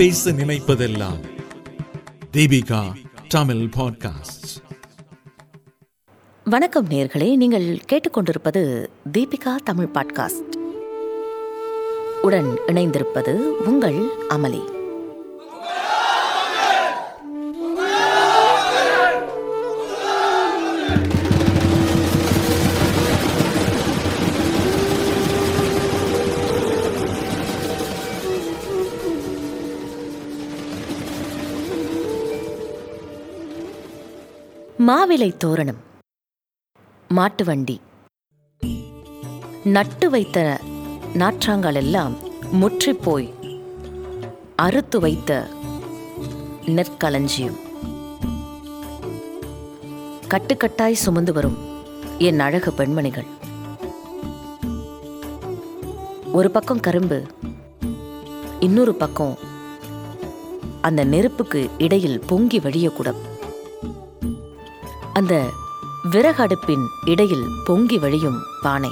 பேச நினைப்பதெல்லாம் தீபிகா தமிழ் பாட்காஸ்ட் வணக்கம் நேர்களே நீங்கள் கேட்டுக்கொண்டிருப்பது தீபிகா தமிழ் பாட்காஸ்ட் உடன் இணைந்திருப்பது உங்கள் அமளி மாவிலை தோரணம். மாட்டு வண்டி. நட்டு வைத்த நாற்றாங்கால் எல்லாம் முற்றிப் போய் அறுத்து வைத்த நெற்களஞ்சியம். கட்டுக்கட்டாய் சுமந்து வரும் என் அழகு பெண்மணிகள். ஒரு பக்கம் கரும்பு இன்னொரு பக்கம் அந்த நெருப்புக்கு இடையில் பொங்கி வழியக்கூடும். அந்த விறகடுப்பின் இடையில் பொங்கி வழியும் பானை.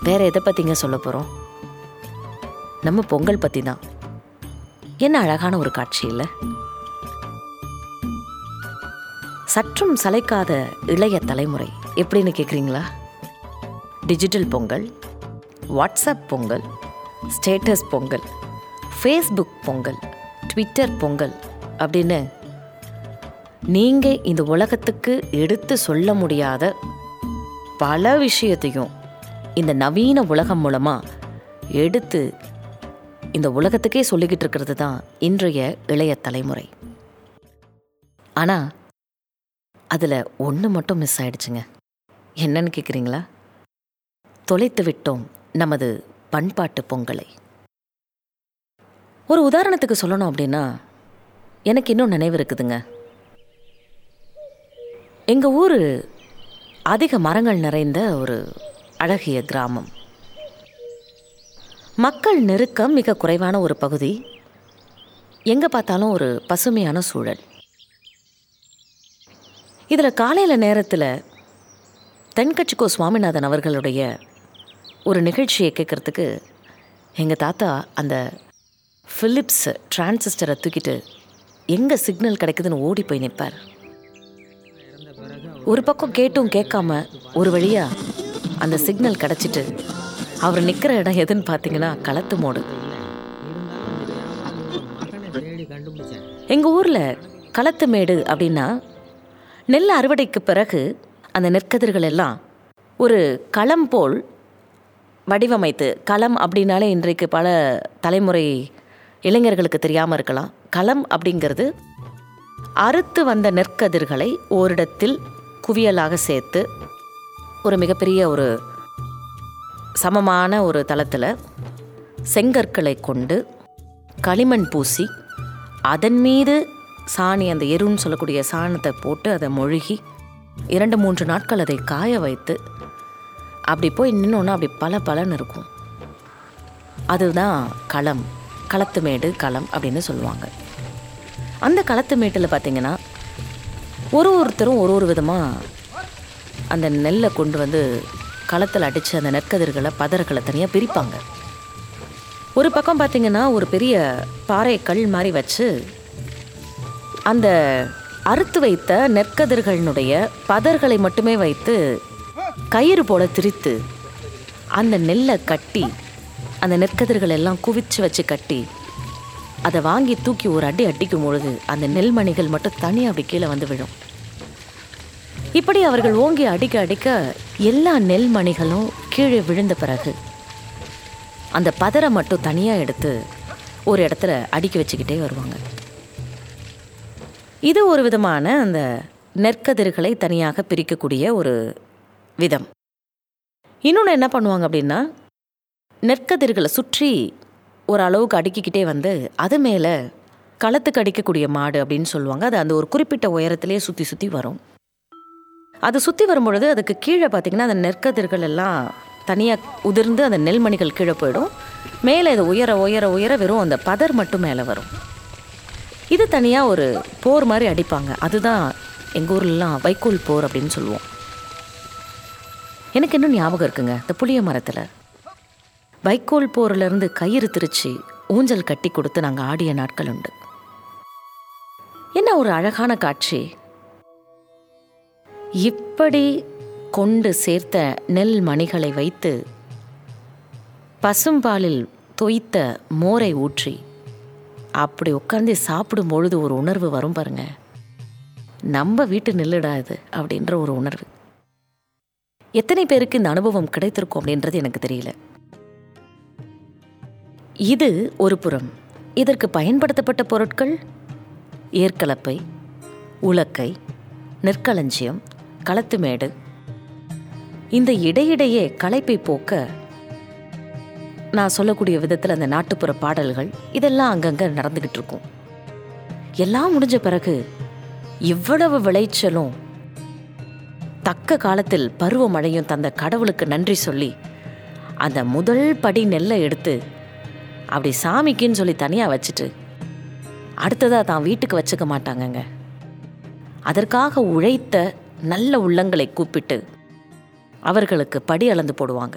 வேற எதை பத்திங்க சொல்ல போறோம்? நம்ம பொங்கல் பத்தி தான் என்ன அழகான ஒரு காட்சி இல்ல? சற்றும் சளைக்காத இளைய தலைமுறை எப்படின்னு கேட்குறீங்களா digital Pongal WhatsApp Pongal status Pongal Facebook Pongal Twitter Pongal அப்படின்னு நீங்க இந்த உலகத்துக்கு எடுத்து சொல்ல முடியாத பல விஷயத்தையும் இந்த நவீன உலகம் மூலமா எடுத்து இந்த உலகத்துக்கே சொல்லிக்கிட்டு இருக்கிறது தான் இன்றைய இளைய தலைமுறை. ஆனா அதுல ஒன்று மட்டும் மிஸ் ஆயிடுச்சுங்க. என்னன்னு கேட்குறீங்களா தொலைத்து விட்டோம் நமது பண்பாட்டு பொங்கலை. ஒரு உதாரணத்துக்கு சொல்லணும் அப்படின்னா எனக்கு இன்னும் நினைவு இருக்குதுங்க. எங்கள் ஊர் அதிக மரங்கள் நிறைந்த ஒரு அழகிய கிராமம். மக்கள் நெருக்கம் மிக குறைவான ஒரு பகுதி. எங்கே பார்த்தாலும் ஒரு பசுமையான சூழல். இதில் காலையில் நேரத்தில் தென்கட்சிக்கோ சுவாமிநாதன் அவர்களுடைய ஒரு நிகழ்ச்சியை கேட்குறதுக்கு எங்கள் தாத்தா அந்த ஃபிலிப்ஸ் டிரான்சிஸ்டரை தூக்கிட்டு எங்கே சிக்னல் கிடைக்குதுன்னு ஓடி போய் நிற்பார் ஒரு பக்கம் கேட்டும் கேட்காம ஒரு வழியா அந்த சிக்னல் கிடச்சிட்டு அவர் நிற்கிற இடம் எதுன்னு பார்த்தீங்கன்னா களத்து மோடு. எங்கள் ஊரில் களத்து மேடு அப்படின்னா நெல் அறுவடைக்கு பிறகு அந்த நெற்கதிர்கள் எல்லாம் ஒரு களம் போல் வடிவமைத்து களம் அப்படின்னாலே இன்றைக்கு பல தலைமுறை இளைஞர்களுக்கு தெரியாமல் இருக்கலாம். களம் அப்படிங்கிறது அறுத்து வந்த நெற்கதிர்களை ஓரிடத்தில் குவியலாக சேர்த்து ஒரு மிகப்பெரிய ஒரு சமமான ஒரு தளத்தில் செங்கற்களை கொண்டு களிமண் பூசி அதன் மீது சாணி அந்த எருன்னு சொல்லக்கூடிய சாணத்தை போட்டு அதை மொழுகி இரண்டு மூன்று நாட்கள் அதை காய வைத்து அப்படி போய் நின்னோன்னா அப்படி பல பலன்னு இருக்கும். அதுதான் களம். களத்து மேடு களம் அப்படின்னு சொல்லுவாங்க. அந்த களத்து மேட்டில் பார்த்தீங்கன்னா ஒரு ஒருத்தரும் ஒரு ஒரு விதமாக அந்த நெல்லை கொண்டு வந்து களத்தில் அடித்து அந்த நெற்கதிர்களை பதர்களை தனியாக பிரிப்பாங்க. ஒரு பக்கம் பார்த்தீங்கன்னா ஒரு பெரிய பாறை கல் மாதிரி வச்சு அந்த அறுத்து வைத்த நெற்கதிர்களினுடைய பதர்களை மட்டுமே வைத்து கயிறு போல திரித்து அந்த நெல்லை கட்டி அந்த நெற்கதிர்கள் எல்லாம் குவிச்சு வச்சு கட்டி அதை வாங்கி தூக்கி ஒரு அடி அடிக்கும் பொழுது அந்த நெல்மணிகள் மட்டும் தனியாக அப்படி கீழே வந்து விழும். இப்படி அவர்கள் ஓங்கி அடிக்க அடிக்க எல்லா நெல்மணிகளும் கீழே விழுந்த பிறகு அந்த பதரை மட்டும் தனியாக எடுத்து ஒரு இடத்துல அடுக்கி வச்சுக்கிட்டே வருவாங்க. இது ஒரு விதமான அந்த நெற்கதிர்களை தனியாக பிரிக்கக்கூடிய ஒரு விதம். இன்னொன்று என்ன பண்ணுவாங்க அப்படின்னா நெற்கதிர்களை சுற்றி ஒரு அளவுக்கு அடுக்கிக்கிட்டே வந்து அது மேலே களத்துக்கு அடிக்கக்கூடிய மாடு அப்படின்னு சொல்லுவாங்க. அது அந்த ஒரு குறிப்பிட்ட உயரத்திலே சுற்றி சுற்றி வரும். அது சுற்றி வரும்பொழுது அதுக்கு கீழே பார்த்தீங்கன்னா அந்த நெற்கதிர்கள் எல்லாம் தனியாக உதிர்ந்து அந்த நெல்மணிகள் கீழே போயிடும். மேலே இது உயர உயர உயர வெறும் அந்த பதர் மட்டும் மேலே வரும். இது தனியாக ஒரு போர் மாதிரி அடிப்பாங்க. அதுதான் எங்கள் ஊர்லலாம் வைக்கோல் போர் அப்படின்னு சொல்லுவோம். எனக்கு இன்னும் ஞாபகம் இருக்குங்க? இந்த புளிய மரத்தில். வைக்கோல் போர்லேருந்து கயிறு திரிச்சு ஊஞ்சல் கட்டி கொடுத்து நாங்கள் ஆடிய நாட்கள் உண்டு. என்ன ஒரு அழகான காட்சி. இப்படி கொண்டு சேர்த்த நெல் மணிகளை வைத்து பசும்பாலில் தொய்த்த மோரை ஊற்றி அப்படி உட்கார்ந்து சாப்பிடும் பொழுது ஒரு உணர்வு வரும் பாருங்க. நம்ம வீட்டு நெல்லிடாது அப்படின்ற ஒரு உணர்வு. எத்தனை பேருக்கு இந்த அனுபவம் கிடைத்திருக்கும் அப்படின்றது எனக்கு தெரியல. இது ஒரு புறம். இதற்கு பயன்படுத்தப்பட்ட பொருட்கள்? ஏற்கலப்பை உலக்கை நெற்களஞ்சியம் களத்துமேடு. இந்த இடையிடையே களைப்பை போக்க நான் சொல்லக்கூடிய விதத்தில் அந்த நாட்டுப்புற பாடல்கள் இதெல்லாம் அங்கங்கே நடந்துக்கிட்டு இருக்கும் எல்லாம் முடிஞ்ச பிறகு இவ்வளவு விளைச்சலும் தக்க காலத்தில் பருவமழையும் தந்த கடவுளுக்கு நன்றி சொல்லி அந்த முதல் படி நெல்லை எடுத்து அப்படி சாமிக்குன்னு சொல்லி தனியாக வச்சுட்டு அடுத்ததாக தான் வீட்டுக்கு வச்சுக்க மாட்டாங்கங்க. அதற்காக உழைத்த நல்ல உள்ளங்களை கூப்பிட்டு அவர்களுக்கு படி அளந்து போடுவாங்க.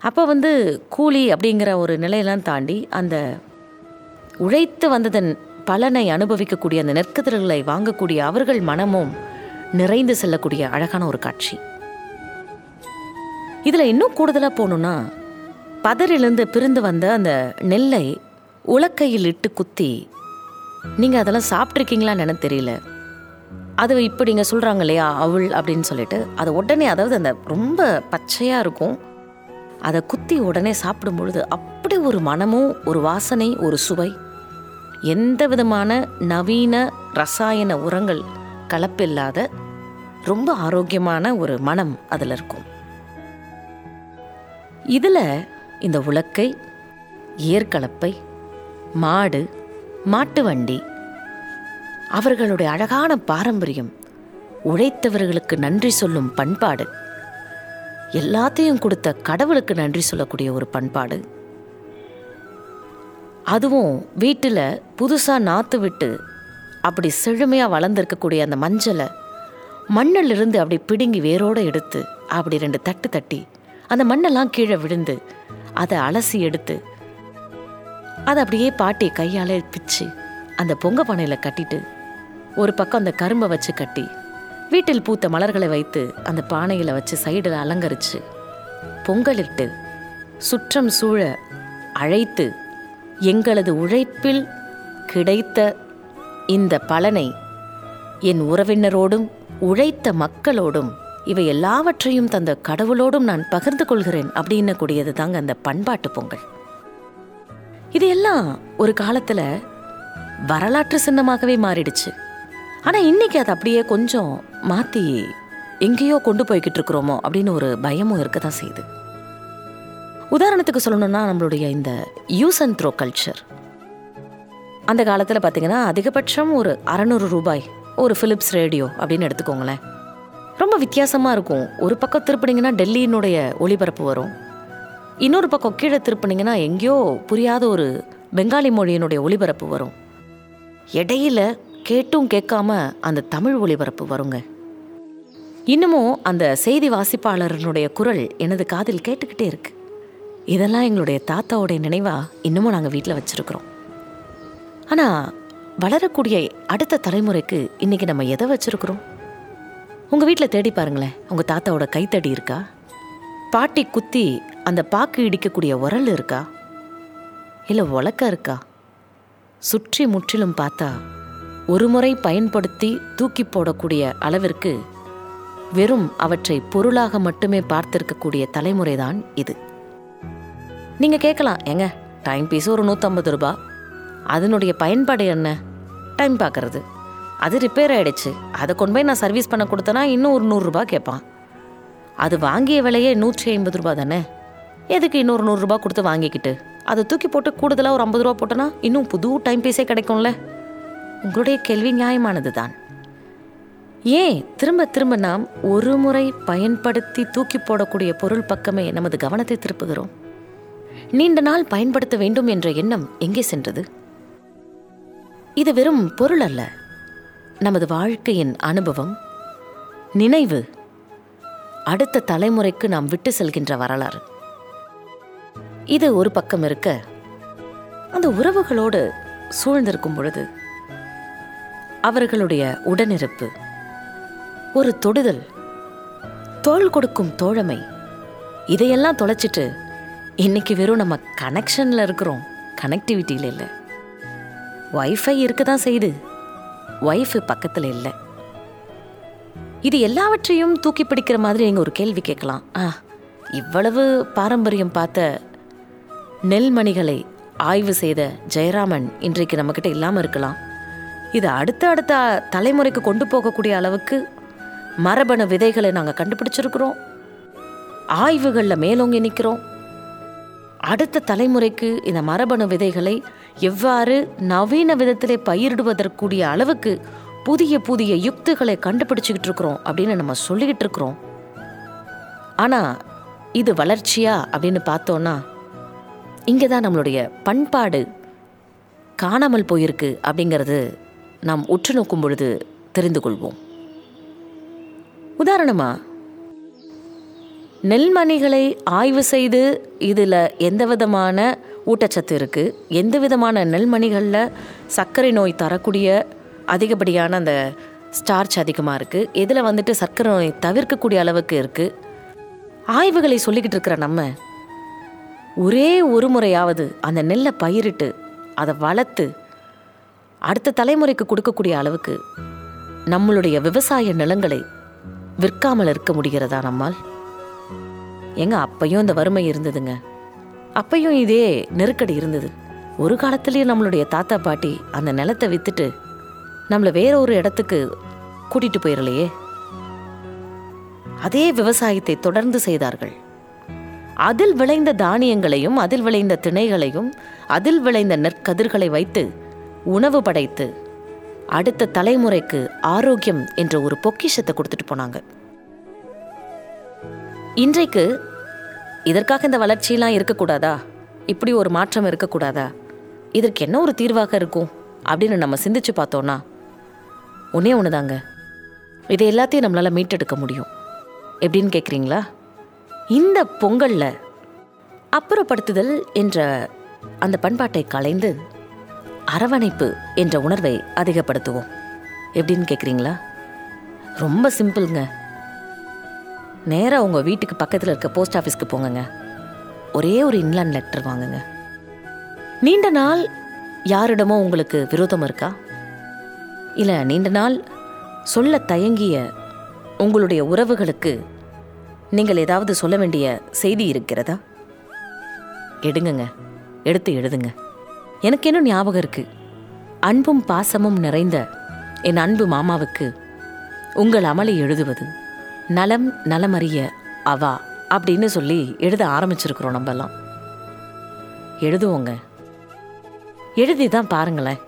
அப்போ வந்து கூலி அப்படிங்கிற ஒரு நிலையெல்லாம் தாண்டி அந்த உழைத்து வந்ததன் பலனை அனுபவிக்கக்கூடிய அந்த நெற்கதிர்களை வாங்கக்கூடிய அவர்கள் மனமும் நிறைந்து செல்லக்கூடிய அழகான ஒரு காட்சி. இதில் இன்னும் கூடுதலாக போகணுன்னா பதறிலிருந்து பிரிந்து வந்த அந்த நெல்லை உலக்கையில் இட்டு குத்தி நீங்கள் அதெல்லாம் சாப்பிட்ருக்கீங்களான்னு எனக்கு தெரியல. அது இப்போ நீங்கள் சொல்கிறாங்க இல்லையா அவள் அப்படின்னு சொல்லிட்டு அதை உடனே அதாவது அந்த ரொம்ப பச்சையாக இருக்கும். அதை குத்தி உடனே சாப்பிடும் பொழுது அப்படி ஒரு மனமும் ஒரு வாசனை ஒரு சுவை எந்த விதமான நவீன ரசாயன உரங்கள் கலப்பில்லாத ரொம்ப ஆரோக்கியமான ஒரு மனம் அதில் இருக்கும். இதில் இந்த உலக்கை ஏற்கலப்பை மாடு மாட்டு வண்டி அவர்களுடைய அழகான பாரம்பரியம் உழைத்தவர்களுக்கு நன்றி சொல்லும் பண்பாடு எல்லாத்தையும் கொடுத்த கடவுளுக்கு நன்றி சொல்லக்கூடிய ஒரு பண்பாடு. அதுவும் வீட்டில் புதுசாக நாற்று விட்டு அப்படி செழுமையாக வளர்ந்துருக்கக்கூடிய அந்த மஞ்சளை மண்ணில் இருந்து அப்படி பிடுங்கி வேரோடு எடுத்து அப்படி ரெண்டு தட்டு தட்டி அந்த மண்ணெல்லாம் கீழே விழுந்து அதை அலசி எடுத்து அதை அப்படியே பாட்டி கையால் பிச்சு அந்த பொங்க பானையில் கட்டிட்டு ஒரு பக்கம் அந்த கரும்பை வச்சு கட்டி வீட்டில் பூத்த மலர்களை வைத்து அந்த பானையில் வச்சு சைடில் அலங்கரித்து பொங்கலிட்டு சுற்றம் சூழ அழைத்து எங்களது உழைப்பில் கிடைத்த இந்த பலனை என் உறவினரோடும் உழைத்த மக்களோடும் இவை எல்லாவற்றையும் தந்த கடவுளோடும் நான் பகிர்ந்து கொள்கிறேன் அப்படின்னு கூடியது தாங்க அந்த பண்பாட்டு பொங்கல். இது எல்லாம் ஒரு காலத்தில் வரலாற்று சின்னமாகவே மாறிடுச்சு. ஆனால் இன்னைக்கு அது அப்படியே கொஞ்சம் மாற்றி எங்கேயோ கொண்டு போய்கிட்டு இருக்கிறோமோ அப்படின்னு ஒரு பயமும் இருக்க தான் செய்யுது. உதாரணத்துக்கு சொல்லணும்னா நம்மளுடைய இந்த யூஸ் அண்ட் த்ரோ கல்ச்சர். அந்த காலத்தில் பார்த்தீங்கன்னா அதிகபட்சம் ஒரு அறநூறு ரூபாய் ஒரு ஃபிலிப்ஸ் ரேடியோ அப்படின்னு எடுத்துக்கோங்களேன். ரொம்ப வித்தியாசமாக இருக்கும். ஒரு பக்கம் திருப்பினீங்கன்னா டெல்லியினுடைய ஒளிபரப்பு வரும். இன்னொரு பக்கம் கீழே திருப்பினீங்கன்னா எங்கேயோ புரியாத ஒரு பெங்காலி மொழியினுடைய ஒளிபரப்பு வரும். இடையில கேட்டும் கேட்காம அந்த தமிழ் ஒளிபரப்பு வருங்க. இன்னமும் அந்த செய்தி வாசிப்பாளரனுடைய குரல் எனது காதில் கேட்டுக்கிட்டே இருக்கு. இதெல்லாம் எங்களுடைய தாத்தாவுடைய நினைவாக இன்னமும் நாங்கள் வீட்டில் வச்சுருக்குறோம். ஆனால் வளரக்கூடிய அடுத்த தலைமுறைக்கு இன்னைக்கு நம்ம எதை வச்சுருக்குறோம்? உங்கள் வீட்டில் தேடி பாருங்களேன். உங்கள் தாத்தாவோட கைத்தடி இருக்கா? பாட்டி குத்தி அந்த பாக்கு இடிக்கக்கூடிய உரல் இருக்கா? இல்லை உலக்க இருக்கா? சுற்றி முற்றிலும் பார்த்தா ஒரு முறை பயன்படுத்தி தூக்கி போடக்கூடிய அளவிற்கு வெறும் அவற்றை பொருளாக மட்டுமே பார்த்திருக்கக்கூடிய தலைமுறைதான் இது. நீங்கள் கேட்கலாம் ஏங்க டைம் பீஸ் ஒரு நூற்றம்பது ரூபா? அதனுடைய பயன்பாடு என்ன? டைம் பார்க்கறது. அது ரிப்பேர் ஆயிடுச்சு. அதை கொண்டு போய் நான் சர்வீஸ் பண்ண கொடுத்தனா இன்னும் ஒரு நூறுரூபா கேட்பான். அது வாங்கிய விலையே நூற்றி ஐம்பது ரூபா தானே? எதுக்கு இன்னொரு நூறுரூபா கொடுத்து வாங்கிக்கிட்டு? அதை தூக்கி போட்டு கூடுதலாக ஒரு ஐம்பது ரூபா போட்டோன்னா இன்னும் புது டைம் பீஸே கிடைக்கும்ல? உங்களுடைய கேள்வி நியாயமானது தான் ஏன் திரும்ப திரும்ப நாம் ஒரு முறை பயன்படுத்தி தூக்கி போடக்கூடிய பொருள் பக்கமே நமது கவனத்தை திருப்புகிறோம்? நீண்ட நாள் பயன்படுத்த வேண்டும் என்ற எண்ணம் எங்கே சென்றது? இது வெறும் பொருள் அல்ல. நமது வாழ்க்கையின் அனுபவம் நினைவு அடுத்த தலைமுறைக்கு நாம் விட்டு செல்கின்ற வரலாறு. இது ஒரு பக்கம் இருக்க அந்த உறவுகளோடு சூழ்ந்திருக்கும் பொழுது அவர்களுடைய உடனிருப்பு ஒரு தொடுதல் தோள் கொடுக்கும் தோழமை இதையெல்லாம் தொலைச்சிட்டு இன்னைக்கு வெறும் நம்ம கனெக்ஷனில் இருக்கிறோம் கனெக்டிவிட்டியில் இல்லை. வைஃபை இருக்க தான் செய்யுது. ஒய்ஃபு பக்கத்தில் இல்லை. இது எல்லாவற்றையும் தூக்கி பிடிக்கிற மாதிரி நீங்கள் ஒரு கேள்வி கேட்கலாம். ஆ இவ்வளவு பாரம்பரியம் பார்த்த நெல்மணிகளை ஆய்வு செய்த ஜெயராமன் இன்றைக்கு நம்மக்கிட்ட இல்லாமல் இருக்கலாம். இது அடுத்த அடுத்த தலைமுறைக்கு கொண்டு போகக்கூடிய அளவுக்கு மரபணு விதைகளை நாங்கள் கண்டுபிடிச்சிருக்கிறோம். ஆய்வுகளில் மேலோங்கி நிற்கிறோம் அடுத்த தலைமுறைக்கு இந்த மரபணு விதைகளை எவ்வாறு நவீன விதத்திலே பயிரிடுவதற்குரிய அளவுக்கு புதிய புதிய யுக்திகளை கண்டுபிடிச்சிக்கிட்டு இருக்கிறோம் அப்படின்னு நம்ம சொல்லிக்கிட்டு இருக்கிறோம். ஆனால் இது வளர்ச்சியா அப்படின்னு பார்த்தோன்னா இங்கே தான் நம்மளுடைய பண்பாடு காணாமல் போயிருக்கு அப்படிங்கிறது நாம் உற்று நோக்கும் பொழுது தெரிந்து கொள்வோம். உதாரணமாக நெல்மணிகளை ஆய்வு செய்து இதில் எந்த விதமான ஊட்டச்சத்து இருக்குது எந்த விதமான நெல்மணிகளில் சர்க்கரை நோய் தரக்கூடிய அதிகப்படியான அந்த ஸ்டார்ச் அதிகமாக இருக்குது இதில் வந்துட்டு சர்க்கரை நோய் தவிர்க்கக்கூடிய அளவுக்கு இருக்குது ஆய்வுகளை சொல்லிக்கிட்டு இருக்கிற நம்ம ஒரே ஒரு முறையாவது அந்த நெல்லை பயிரிட்டு அதை வளர்த்து அடுத்த தலைமுறைக்கு கொடுக்கக்கூடிய அளவுக்கு நம்மளுடைய விவசாய நிலங்களை விற்காமல் இருக்க முடிகிறதா நம்மால்? எங்க அப்பையும் இந்த வறுமை இருந்ததுங்க. அப்பையும் இதே நெருக்கடி இருந்தது. ஒரு காலத்துலேயும் நம்மளுடைய தாத்தா பாட்டி அந்த நிலத்தை வித்துட்டு நம்மளை வேற ஒரு இடத்துக்கு கூட்டிட்டு போயிடலையே அதே விவசாயத்தை தொடர்ந்து செய்தார்கள். அதில் விளைந்த தானியங்களையும் அதில் விளைந்த திணைகளையும் அதில் விளைந்த நெற்கதிர்களை வைத்து உணவு படைத்து அடுத்த தலைமுறைக்கு ஆரோக்கியம் என்ற ஒரு பொக்கிஷத்தை கொடுத்துட்டு போனாங்க. இன்றைக்கு இதற்காக இந்த வளர்ச்சியெல்லாம் இருக்கக்கூடாதா? இப்படி ஒரு மாற்றம் இருக்கக்கூடாதா? இதற்கு என்ன ஒரு தீர்வாக இருக்கும்? அப்படின்னு நம்ம சிந்திச்சு பார்த்தோன்னா ஒன்றே ஒன்று தாங்க இதை எல்லாத்தையும் நம்மளால் மீட்டெடுக்க முடியும். எப்படின்னு கேட்குறீங்களா இந்த பொங்கலில் அப்புறப்படுத்துதல் என்ற அந்த பண்பாட்டை களைந்து அரவணைப்பு என்ற உணர்வை அதிகப்படுத்துவோம். எப்படின்னு கேட்குறீங்களா ரொம்ப சிம்பிள்ங்க. நேராக உங்கள் வீட்டுக்கு பக்கத்தில் இருக்க போஸ்ட் ஆஃபீஸ்க்கு போங்கங்க. ஒரே ஒரு இன்லாண்ட் லெட்டர் வாங்குங்க. நீண்ட நாள் யாரிடமோ உங்களுக்கு விரோதம் இருக்கா? இல்லை நீண்ட நாள் சொல்ல தயங்கிய உங்களுடைய உறவுகளுக்கு நீங்கள் ஏதாவது சொல்ல வேண்டிய செய்தி இருக்கிறதா? எடுங்கங்க. எடுத்து எழுதுங்க. எனக்கு இன்னும் ஞாபகம் இருக்கு? அன்பும் பாசமும் நிறைந்த என் அன்பு மாமாவுக்கு உங்கள் அமளி எழுதுவது. நலம் நலமறிய அவா அப்படின்னு சொல்லி எழுத ஆரம்பிச்சிருக்கிறோம் நம்மெல்லாம். எழுதுவோங்க. எழுதி தான் பாருங்களேன்.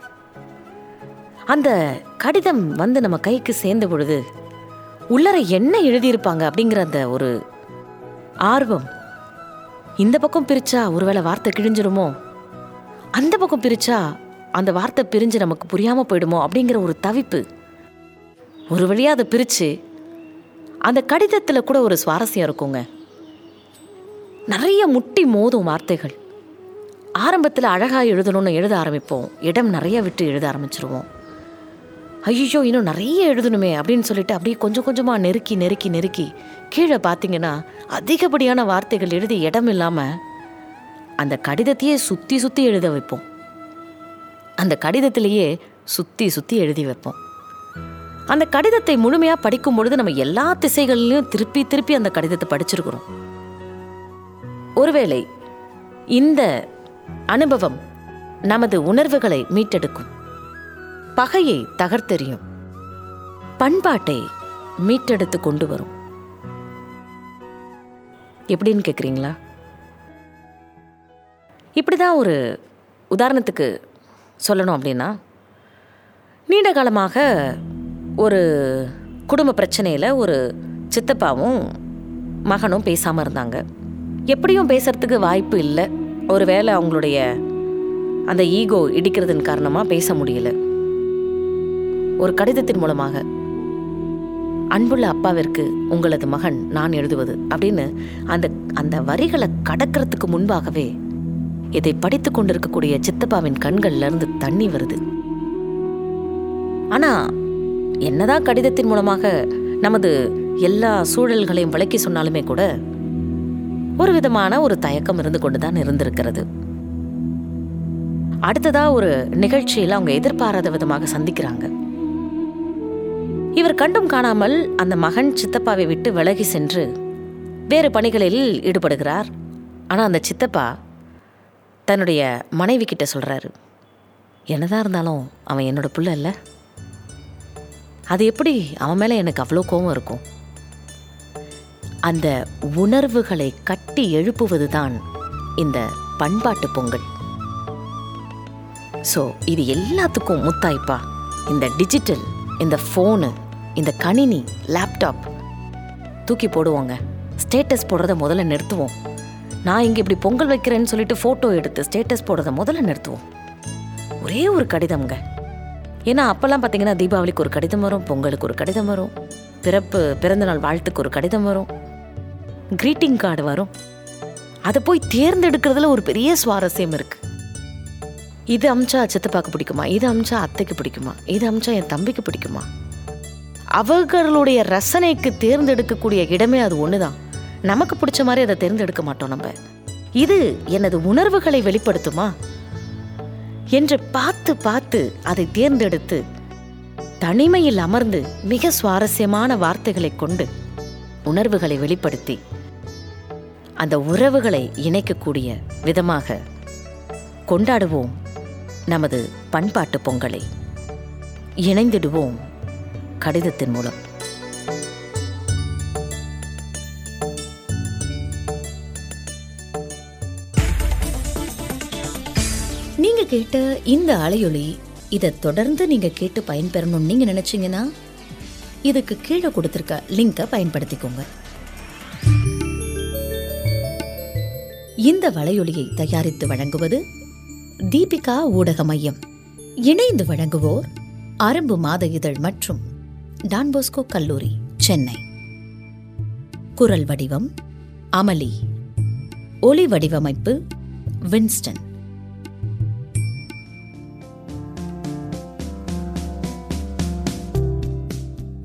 அந்த கடிதம் வந்து நம்ம கைக்கு சேர்ந்த பொழுது உள்ளர என்ன எழுதியிருப்பாங்க அப்படிங்கிற அந்த ஒரு ஆர்வம். இந்த பக்கம் பிரிச்சா ஒருவேளை வார்த்தை கிழிஞ்சிருமோ? அந்த பக்கம் பிரிச்சா அந்த வார்த்தை பிரிஞ்சு நமக்கு புரியாமல் போயிடுமோ அப்படிங்கிற ஒரு தவிப்பு. ஒரு வழியாக அதை பிரித்து அந்த கடிதத்தில் கூட ஒரு சுவாரஸ்யம் இருக்குங்க. நிறைய முட்டி மோதும் வார்த்தைகள். ஆரம்பத்தில் அழகாக எழுதணும்னு எழுத ஆரம்பிப்போம். இடம் நிறைய விட்டு எழுத ஆரம்பிச்சிருவோம். ஐயோ இன்னும் நிறைய எழுதணுமே அப்படின்னு சொல்லிட்டு அப்படியே கொஞ்சம் கொஞ்சமாக நெருக்கி நெருக்கி நெருக்கி கீழே பார்த்தீங்கன்னா அதிகப்படியான வார்த்தைகள் எழுதி இடம் இல்லாமல் அந்த கடிதத்தையே சுற்றி சுற்றி எழுத வைப்போம். அந்த கடிதத்திலேயே சுற்றி சுற்றி எழுதி வைப்போம். அந்த கடிதத்தை முழுமையாக படிக்கும் பொழுது நம்ம எல்லா திசைகளிலும் திருப்பி திருப்பி அந்த கடிதத்தை படிச்சிருக்கிறோம். ஒருவேளை இந்த அனுபவம் நமது உணர்வுகளை மீட்டெடுக்கும். பகையை தகர்த்தெறியும். பண்பாட்டை மீட்டெடுத்து கொண்டு வரும். எப்படின்னு கேட்குறீங்களா இப்படிதான் ஒரு உதாரணத்துக்கு சொல்லணும் அப்படின்னா நீண்ட காலமாக ஒரு குடும்ப பிரச்சனையில் ஒரு சித்தப்பாவும் மகனும் பேசாமல் இருந்தாங்க. எப்படியும் பேசுறதுக்கு வாய்ப்பு இல்லை. ஒருவேளை அவங்களுடைய அந்த ஈகோ இடிக்கிறதன் காரணமாக பேச முடியல. ஒரு கடிதத்தின் மூலமாக அன்புள்ள அப்பாவிற்கு உங்களது மகன் நான் எழுதுவது அப்படின்னு அந்த அந்த வரிகளை கடக்கிறதுக்கு முன்பாகவே இதை படித்து கொண்டிருக்கக்கூடிய சித்தப்பாவின் கண்கள்ல இருந்து தண்ணி வருது. ஆனா என்னதான் கடிதத்தின் மூலமாக நமது எல்லா சூழல்களையும் விளக்கி சொன்னாலுமே கூட ஒரு விதமான ஒரு தயக்கம் இருந்து கொண்டுதான் இருந்திருக்கிறது. அடுத்ததா ஒரு நிகழ்ச்சியில் அவங்க எதிர்பாராத விதமாக சந்திக்கிறாங்க. இவர் கண்டும் காணாமல் அந்த மகன் சித்தப்பாவை விட்டு விலகி சென்று வேறு பணிகளில் ஈடுபடுகிறார். ஆனால் அந்த சித்தப்பா தன்னுடைய மனைவி கிட்ட சொல்றாரு என்னதான் இருந்தாலும் அவன் என்னோட புள்ள இல்லை. அது எப்படி? அவன் மேலே எனக்கு அவ்வளோ கோபம் இருக்கும். அந்த உணர்வுகளை கட்டி எழுப்புவது தான் இந்த பண்பாட்டு பொங்கல். ஸோ இது எல்லாத்துக்கும் முத்தாய்ப்பா. இந்த டிஜிட்டல் இந்த ஃபோனு இந்த கணினி லேப்டாப் தூக்கி போடுவோங்க. ஸ்டேட்டஸ் போடுறத முதல்ல நிறுத்துவோம். நான் இங்கே இப்படி பொங்கல் வைக்கிறேன்னு சொல்லிட்டு ஃபோட்டோ எடுத்து ஸ்டேட்டஸ் போடுறத முதல்ல நிறுத்துவோம். ஒரே ஒரு கடிதம்ங்க. ஏன்னா அப்போல்லாம் பார்த்தீங்கன்னா தீபாவளிக்கு ஒரு கடிதம் வரும் பொங்கலுக்கு ஒரு கடிதம் வரும் பிறப்பு பிறந்தநாள் வாழ்த்துக்கு ஒரு கடிதம் வரும் கிரீட்டிங் கார்டு வரும். அதை போய் தேர்ந்தெடுக்கிறதுல ஒரு பெரிய சுவாரஸ்யம் இருக்குது இது அமிச்சா சித்தப்பாக்கு பிடிக்குமா? இது அமிச்சா அத்தைக்கு பிடிக்குமா? இது அமிச்சா என் தம்பிக்கு பிடிக்குமா? அவர்களுடைய ரசனைக்கு தேர்ந்தெடுக்கக்கூடிய இடமே அது ஒண்ணுதான். நமக்கு பிடிச்ச மாதிரி அதை தேர்ந்தெடுக்க மாட்டோம் நம்ம. இது எனது உணர்வுகளை வெளிப்படுத்துமா? என்று பார்த்து பார்த்து அதை தேர்ந்தெடுத்து தனிமையில் அமர்ந்து மிக சுவாரஸ்யமான வார்த்தைகளை கொண்டு உணர்வுகளை வெளிப்படுத்தி அந்த உறவுகளை இணைக்கக்கூடிய விதமாக கொண்டாடுவோம் நமது பண்பாட்டு பொங்கலை. இணைந்திடுவோம் கடிதத்தின் மூலம். கேட்ட இந்த அலையொலி இதை தொடர்ந்து நீங்க கேட்டு பயன்பெறணும்னு நீங்க நினைச்சீங்கன்னா இதுக்கு கீழே கொடுத்துருக்க லிங்கை பயன்படுத்திக்கோங்க. இந்த வலையொலியை தயாரித்து வழங்குவது தீபிகா ஊடக மையம். இணைந்து வழங்குவோர் அரும்பு மாத இதழ் மற்றும் டான்போஸ்கோ கல்லூரி சென்னை. குரல் வடிவம் அமளி. ஒலி வடிவமைப்பு வின்ஸ்டன்.